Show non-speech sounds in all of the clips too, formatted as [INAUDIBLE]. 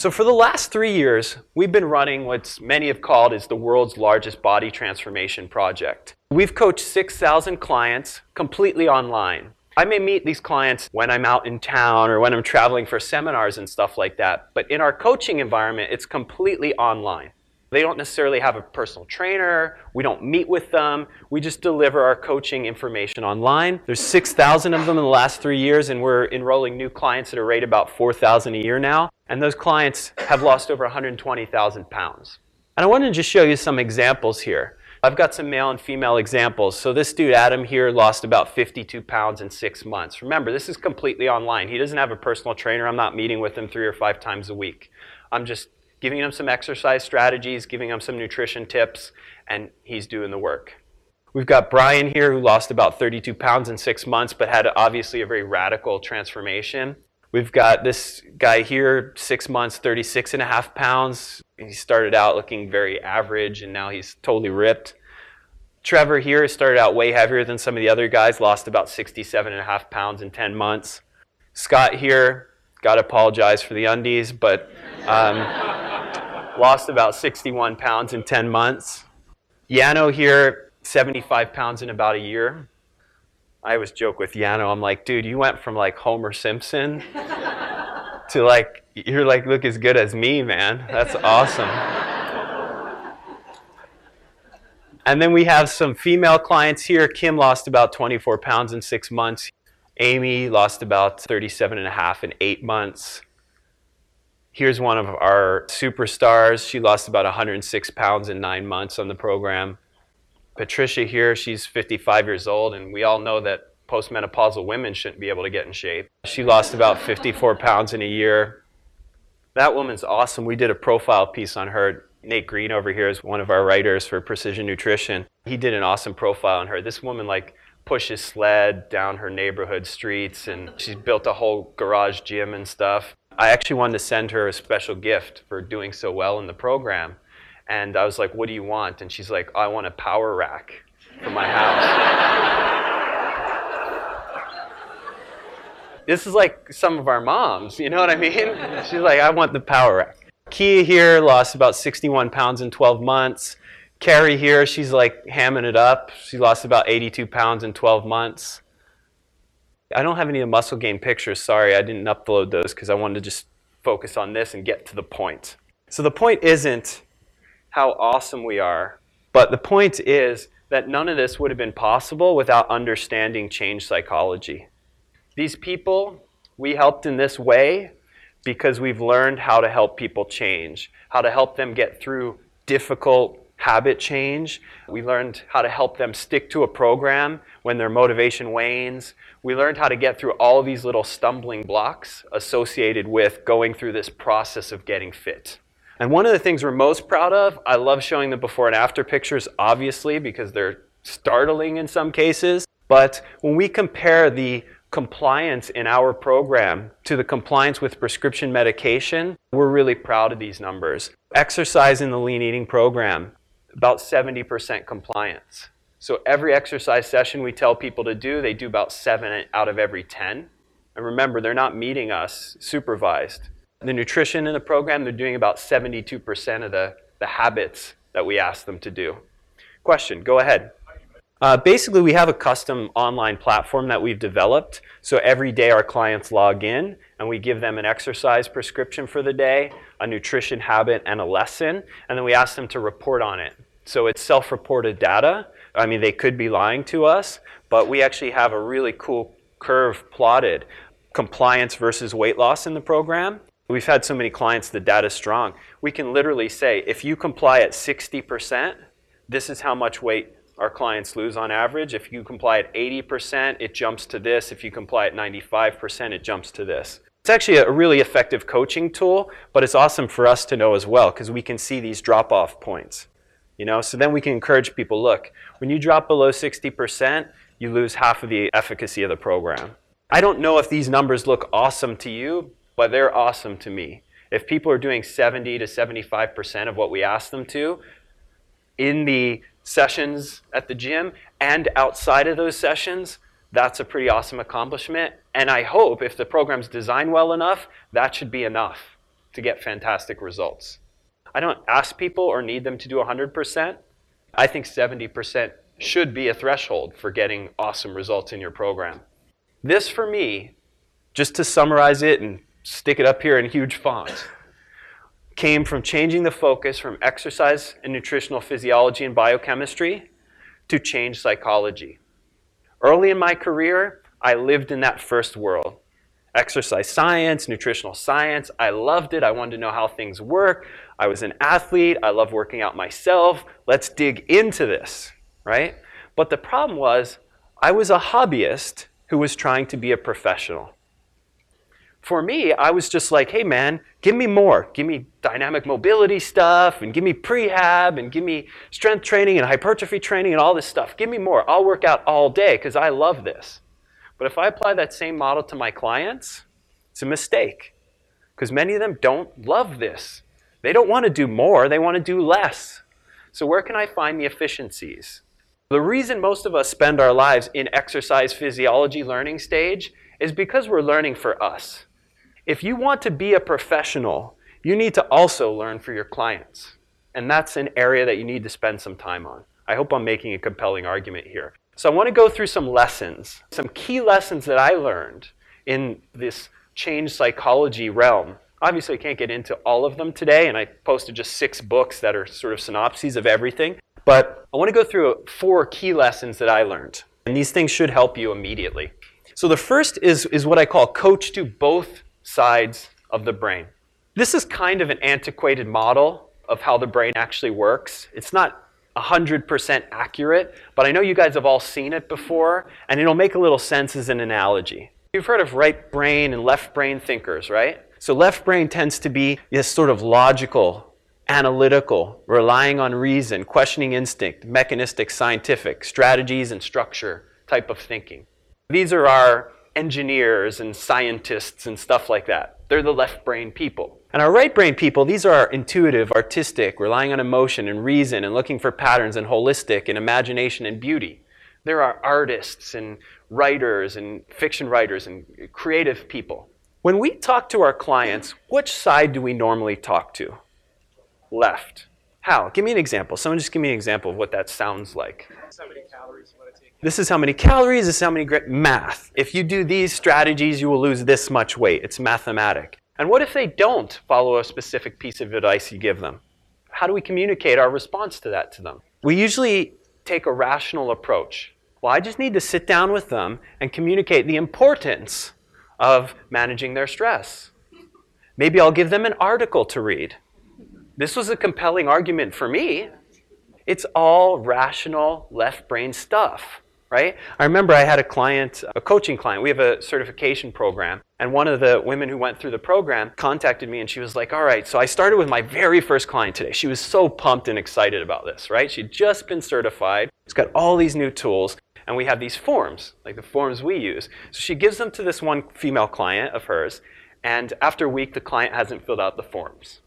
So for the last three years, we've been running what many have called is the world's largest body transformation project. We've coached 6,000 clients completely online. I may meet these clients when I'm out in town or when I'm traveling for seminars and stuff like that, but in our coaching environment, it's completely online. They don't necessarily have a personal trainer. We don't meet with them. We just deliver our coaching information online. There's 6,000 of them in the last three years, and we're enrolling new clients at a rate about 4,000 a year now. And those clients have lost over 120,000 pounds. And I wanted to just show you some examples here. I've got some male and female examples. So this dude, Adam, here lost about 52 pounds in six months. Remember, this is completely online. He doesn't have a personal trainer. I'm not meeting with him three or five times a week. I'm just giving him some exercise strategies, giving him some nutrition tips, and he's doing the work. We've got Brian here who lost about 32 pounds in six months, but had obviously a very radical transformation. We've got this guy here, six months, 36 and a half pounds. He started out looking very average, and now he's totally ripped. Trevor here started out way heavier than some of the other guys, lost about 67 and a half pounds in 10 months. Scott here, got to apologize for the undies, but um, lost about 61 pounds in 10 months. Yano here, 75 pounds in about a year. I always joke with Yano, I'm like, dude, you went from like Homer Simpson to like, you're like, look as good as me, man. That's awesome. and then we have some female clients here. Kim lost about 24 pounds in six months. Amy lost about 37 and a half in eight months. Here's one of our superstars. She lost about 106 pounds in nine months on the program. Patricia here, she's 55 years old, and we all know that postmenopausal women shouldn't be able to get in shape. She lost about 54 pounds in a year. That woman's awesome. We did a profile piece on her. Nate Green over here is one of our writers for Precision Nutrition. He did an awesome profile on her. This woman, like, pushes sled down her neighborhood streets, and she's built a whole garage gym and stuff. I actually wanted to send her a special gift for doing so well in the program. And I was like, What do you want? And she's like, I want a power rack for my house. [LAUGHS] this is like some of our moms, you know what I mean? She's like, I want the power rack. Kia here lost about 61 pounds in 12 months. Carrie here, she's like hamming it up. She lost about 82 pounds in 12 months. I don't have any muscle gain pictures. Sorry, I didn't upload those because I wanted to just focus on this and get to the point. So the point isn't how awesome we are, but the point is that none of this would have been possible without understanding change psychology. These people we helped in this way because we've learned how to help people change, how to help them get through difficult habit change. We learned how to help them stick to a program when their motivation wanes. We learned how to get through all these little stumbling blocks associated with going through this process of getting fit. And one of the things we're most proud of, I love showing the before and after pictures, obviously, because they're startling in some cases. But when we compare the compliance in our program to the compliance with prescription medication, we're really proud of these numbers. Exercise in the lean eating program, about 70% compliance. So every exercise session we tell people to do, they do about seven out of every 10. And remember, they're not meeting us supervised. The nutrition in the program, they're doing about 72% of the, the habits that we ask them to do. Question, go ahead. Uh, basically, we have a custom online platform that we've developed. So every day our clients log in and we give them an exercise prescription for the day, a nutrition habit, and a lesson. And then we ask them to report on it. So it's self reported data. I mean, they could be lying to us, but we actually have a really cool curve plotted compliance versus weight loss in the program. We've had so many clients, the data's strong. We can literally say, if you comply at 60%, this is how much weight our clients lose on average. If you comply at 80%, it jumps to this. If you comply at 95%, it jumps to this. It's actually a really effective coaching tool, but it's awesome for us to know as well because we can see these drop off points. You know, so then we can encourage people, look, when you drop below 60%, you lose half of the efficacy of the program. I don't know if these numbers look awesome to you, but they're awesome to me. If people are doing 70 to 75% of what we ask them to in the sessions at the gym and outside of those sessions, that's a pretty awesome accomplishment. And I hope if the program's designed well enough, that should be enough to get fantastic results. I don't ask people or need them to do 100%. I think 70% should be a threshold for getting awesome results in your program. This, for me, just to summarize it and stick it up here in huge font, came from changing the focus from exercise and nutritional physiology and biochemistry to change psychology. Early in my career, I lived in that first world. Exercise science, nutritional science, I loved it. I wanted to know how things work. I was an athlete. I love working out myself. Let's dig into this, right? But the problem was, I was a hobbyist who was trying to be a professional. For me, I was just like, hey man, give me more. Give me dynamic mobility stuff, and give me prehab, and give me strength training and hypertrophy training and all this stuff. Give me more. I'll work out all day because I love this. But if I apply that same model to my clients, it's a mistake because many of them don't love this. They don't want to do more, they want to do less. So, where can I find the efficiencies? The reason most of us spend our lives in exercise physiology learning stage is because we're learning for us. If you want to be a professional, you need to also learn for your clients. And that's an area that you need to spend some time on. I hope I'm making a compelling argument here. So I want to go through some lessons, some key lessons that I learned in this change psychology realm. Obviously, I can't get into all of them today, and I posted just six books that are sort of synopses of everything. But I want to go through four key lessons that I learned. And these things should help you immediately. So the first is, is what I call coach to both sides of the brain. This is kind of an antiquated model of how the brain actually works. It's not 100% accurate, but I know you guys have all seen it before, and it'll make a little sense as an analogy. You've heard of right brain and left brain thinkers, right? So, left brain tends to be this sort of logical, analytical, relying on reason, questioning instinct, mechanistic, scientific, strategies, and structure type of thinking. These are our engineers and scientists and stuff like that. They're the left brain people. And our right brain people, these are intuitive, artistic, relying on emotion and reason and looking for patterns and holistic and imagination and beauty. There are artists and writers and fiction writers and creative people. When we talk to our clients, which side do we normally talk to? Left. How? Give me an example. Someone just give me an example of what that sounds like. This is how many calories, this is how many gra- math. If you do these strategies, you will lose this much weight. It's mathematic. And what if they don't follow a specific piece of advice you give them? How do we communicate our response to that to them? We usually take a rational approach. Well, I just need to sit down with them and communicate the importance of managing their stress. Maybe I'll give them an article to read. This was a compelling argument for me. It's all rational left brain stuff right? I remember I had a client, a coaching client. We have a certification program. And one of the women who went through the program contacted me and she was like, All right, so I started with my very first client today. She was so pumped and excited about this, right? She'd just been certified. She's got all these new tools. And we have these forms, like the forms we use. So she gives them to this one female client of hers. And after a week, the client hasn't filled out the forms.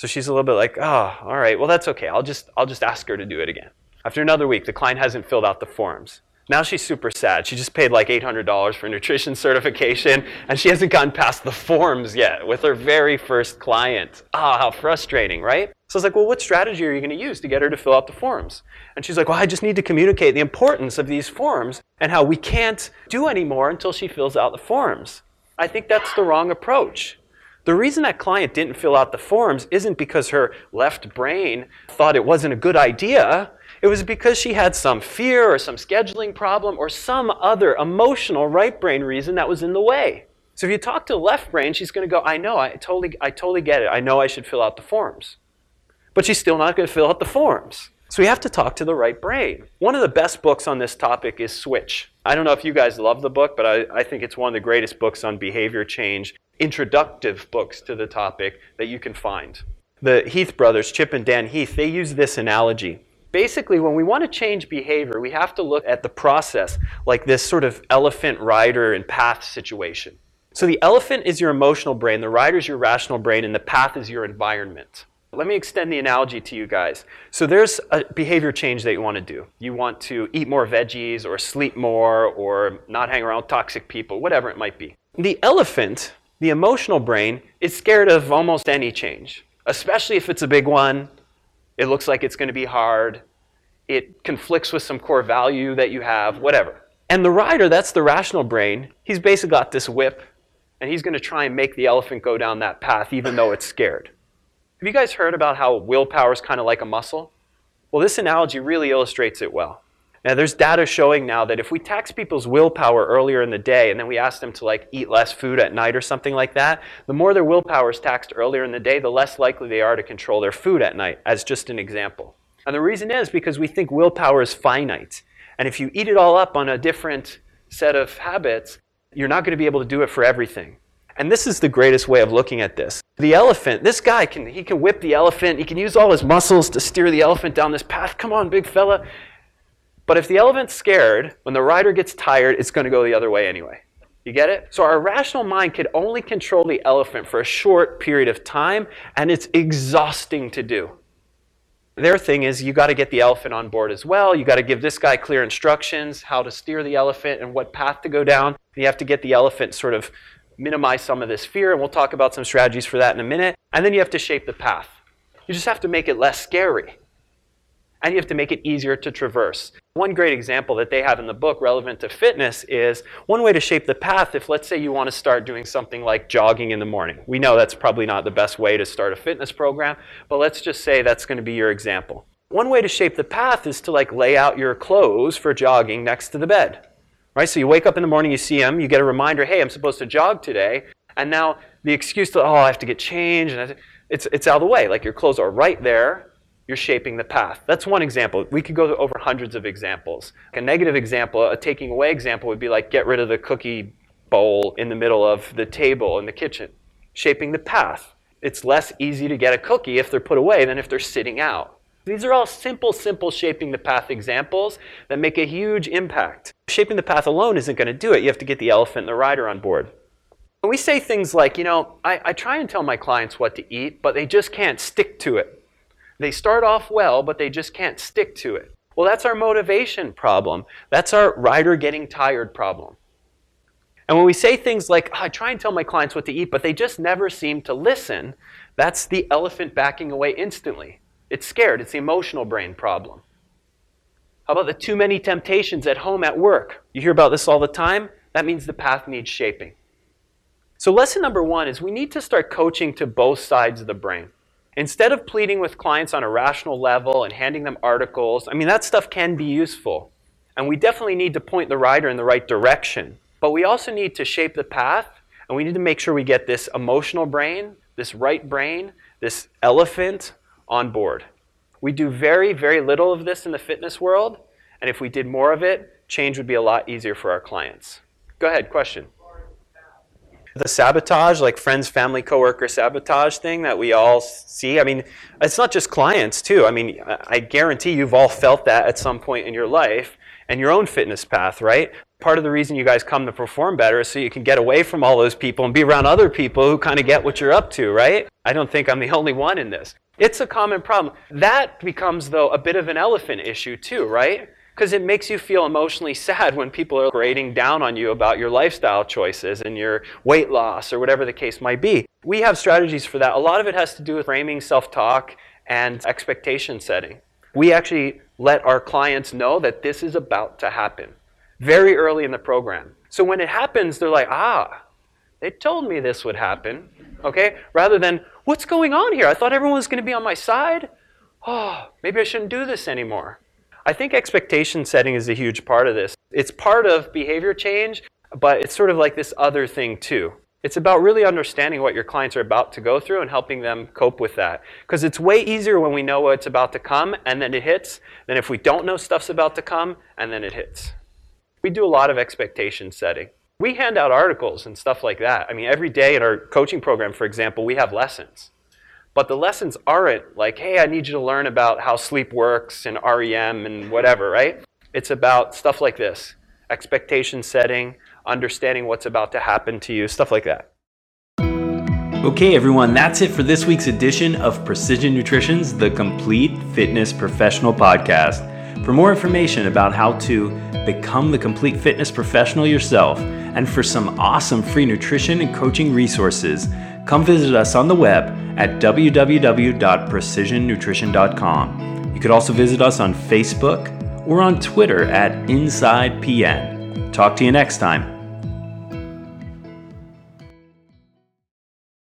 So she's a little bit like, oh, all right, well, that's okay. I'll just, I'll just ask her to do it again. After another week, the client hasn't filled out the forms. Now she's super sad. She just paid like $800 for nutrition [LAUGHS] certification, and she hasn't gotten past the forms yet with her very first client. Ah, oh, how frustrating, right? So I was like, well, what strategy are you going to use to get her to fill out the forms? And she's like, well, I just need to communicate the importance of these forms and how we can't do anymore until she fills out the forms. I think that's the wrong approach. The reason that client didn't fill out the forms isn't because her left brain thought it wasn't a good idea. It was because she had some fear or some scheduling problem or some other emotional right brain reason that was in the way. So if you talk to the left brain, she's going to go, I know, I totally, I totally get it. I know I should fill out the forms. But she's still not going to fill out the forms. So we have to talk to the right brain. One of the best books on this topic is Switch. I don't know if you guys love the book, but I, I think it's one of the greatest books on behavior change, introductive books to the topic that you can find. The Heath brothers, Chip and Dan Heath, they use this analogy basically, when we want to change behavior, we have to look at the process like this sort of elephant rider and path situation. So the elephant is your emotional brain, the rider is your rational brain, and the path is your environment. Let me extend the analogy to you guys. So there's a behavior change that you want to do. You want to eat more veggies or sleep more or not hang around toxic people, whatever it might be. The elephant, the emotional brain, is scared of almost any change, especially if it's a big one it looks like it's going to be hard. It conflicts with some core value that you have, whatever. And the rider, that's the rational brain, he's basically got this whip, and he's going to try and make the elephant go down that path even though it's scared. Have you guys heard about how willpower is kind of like a muscle? Well, this analogy really illustrates it well. Now, there's data showing now that if we tax people's willpower earlier in the day and then we ask them to like eat less food at night or something like that, the more their willpower is taxed earlier in the day, the less likely they are to control their food at night, as just an example. And the reason is because we think willpower is finite. And if you eat it all up on a different set of habits, you're not going to be able to do it for everything. And this is the greatest way of looking at this. The elephant, this guy can he can whip the elephant, he can use all his muscles to steer the elephant down this path. Come on, big fella. But if the elephant's scared, when the rider gets tired, it's going to go the other way anyway. You get it? So our rational mind can only control the elephant for a short period of time, and it's exhausting to do. Their thing is you got to get the elephant on board as well. You got to give this guy clear instructions how to steer the elephant and what path to go down. You have to get the elephant sort of minimize some of this fear, and we'll talk about some strategies for that in a minute. And then you have to shape the path. You just have to make it less scary and you have to make it easier to traverse. One great example that they have in the book relevant to fitness is one way to shape the path if let's say you want to start doing something like jogging in the morning. We know that's probably not the best way to start a fitness program, but let's just say that's going to be your example. One way to shape the path is to like lay out your clothes for jogging next to the bed. Right? So you wake up in the morning, you see them, you get a reminder, "Hey, I'm supposed to jog today." And now the excuse to, "Oh, I have to get changed," and it's it's out of the way. Like your clothes are right there you're shaping the path. That's one example. We could go over hundreds of examples. A negative example, a taking away example would be like get rid of the cookie bowl in the middle of the table in the kitchen. Shaping the path. It's less easy to get a cookie if they're put away than if they're sitting out. These are all simple, simple shaping the path examples that make a huge impact. Shaping the path alone isn't going to do it. You have to get the elephant and the rider on board. When we say things like, you know, I, I try and tell my clients what to eat, but they just can't stick to it. They start off well, but they just can't stick to it. Well, that's our motivation problem. That's our rider getting tired problem. And when we say things like, oh, I try and tell my clients what to eat, but they just never seem to listen, that's the elephant backing away instantly. It's scared, it's the emotional brain problem. How about the too many temptations at home, at work? You hear about this all the time? That means the path needs shaping. So, lesson number one is we need to start coaching to both sides of the brain. Instead of pleading with clients on a rational level and handing them articles, I mean, that stuff can be useful. And we definitely need to point the rider in the right direction. But we also need to shape the path, and we need to make sure we get this emotional brain, this right brain, this elephant on board. We do very, very little of this in the fitness world, and if we did more of it, change would be a lot easier for our clients. Go ahead, question the sabotage, like friends, family, coworker sabotage thing that we all see. I mean, it's not just clients, too. I mean, I guarantee you've all felt that at some point in your life and your own fitness path, right? Part of the reason you guys come to perform better is so you can get away from all those people and be around other people who kind of get what you're up to, right? I don't think I'm the [LAUGHS] only one in this. It's a common problem. That becomes, though, a bit of an elephant issue, too, right? because it makes you feel emotionally sad when people are grading down on you about your lifestyle choices and your weight loss or whatever the case might be. We have strategies for that. A lot of it has to do with framing self talk and expectation setting. We actually let our clients know that this is about to happen very early in the program. So when it happens, they're like, ah, they told me this would happen. Okay? Rather than, what's going on here? I thought everyone was going to be on my side. Oh, maybe I shouldn't do this anymore. I think expectation setting is a huge part of this. It's part of behavior change, but it's sort of like this other thing too. It's about really understanding what your clients are about to go through and helping them cope with that. Because it's way easier when we know what's about to come and then it hits than if we don't know stuff's about to come and then it hits. We do a lot of expectation setting. We hand out articles and stuff like that. I mean, every day in our coaching program, for example, we have lessons. But the lessons aren't like, hey, I need you to learn about how sleep works and REM and whatever, right? It's about stuff like this expectation setting, understanding what's about to happen to you, stuff like that. Okay, everyone, that's it for this week's edition of Precision Nutrition's The Complete Fitness Professional Podcast. For more information about how to become the complete fitness professional yourself and for some awesome free nutrition and coaching resources, come visit us on the web at www.precisionnutrition.com. You could also visit us on Facebook or on Twitter at InsidePN. Talk to you next time.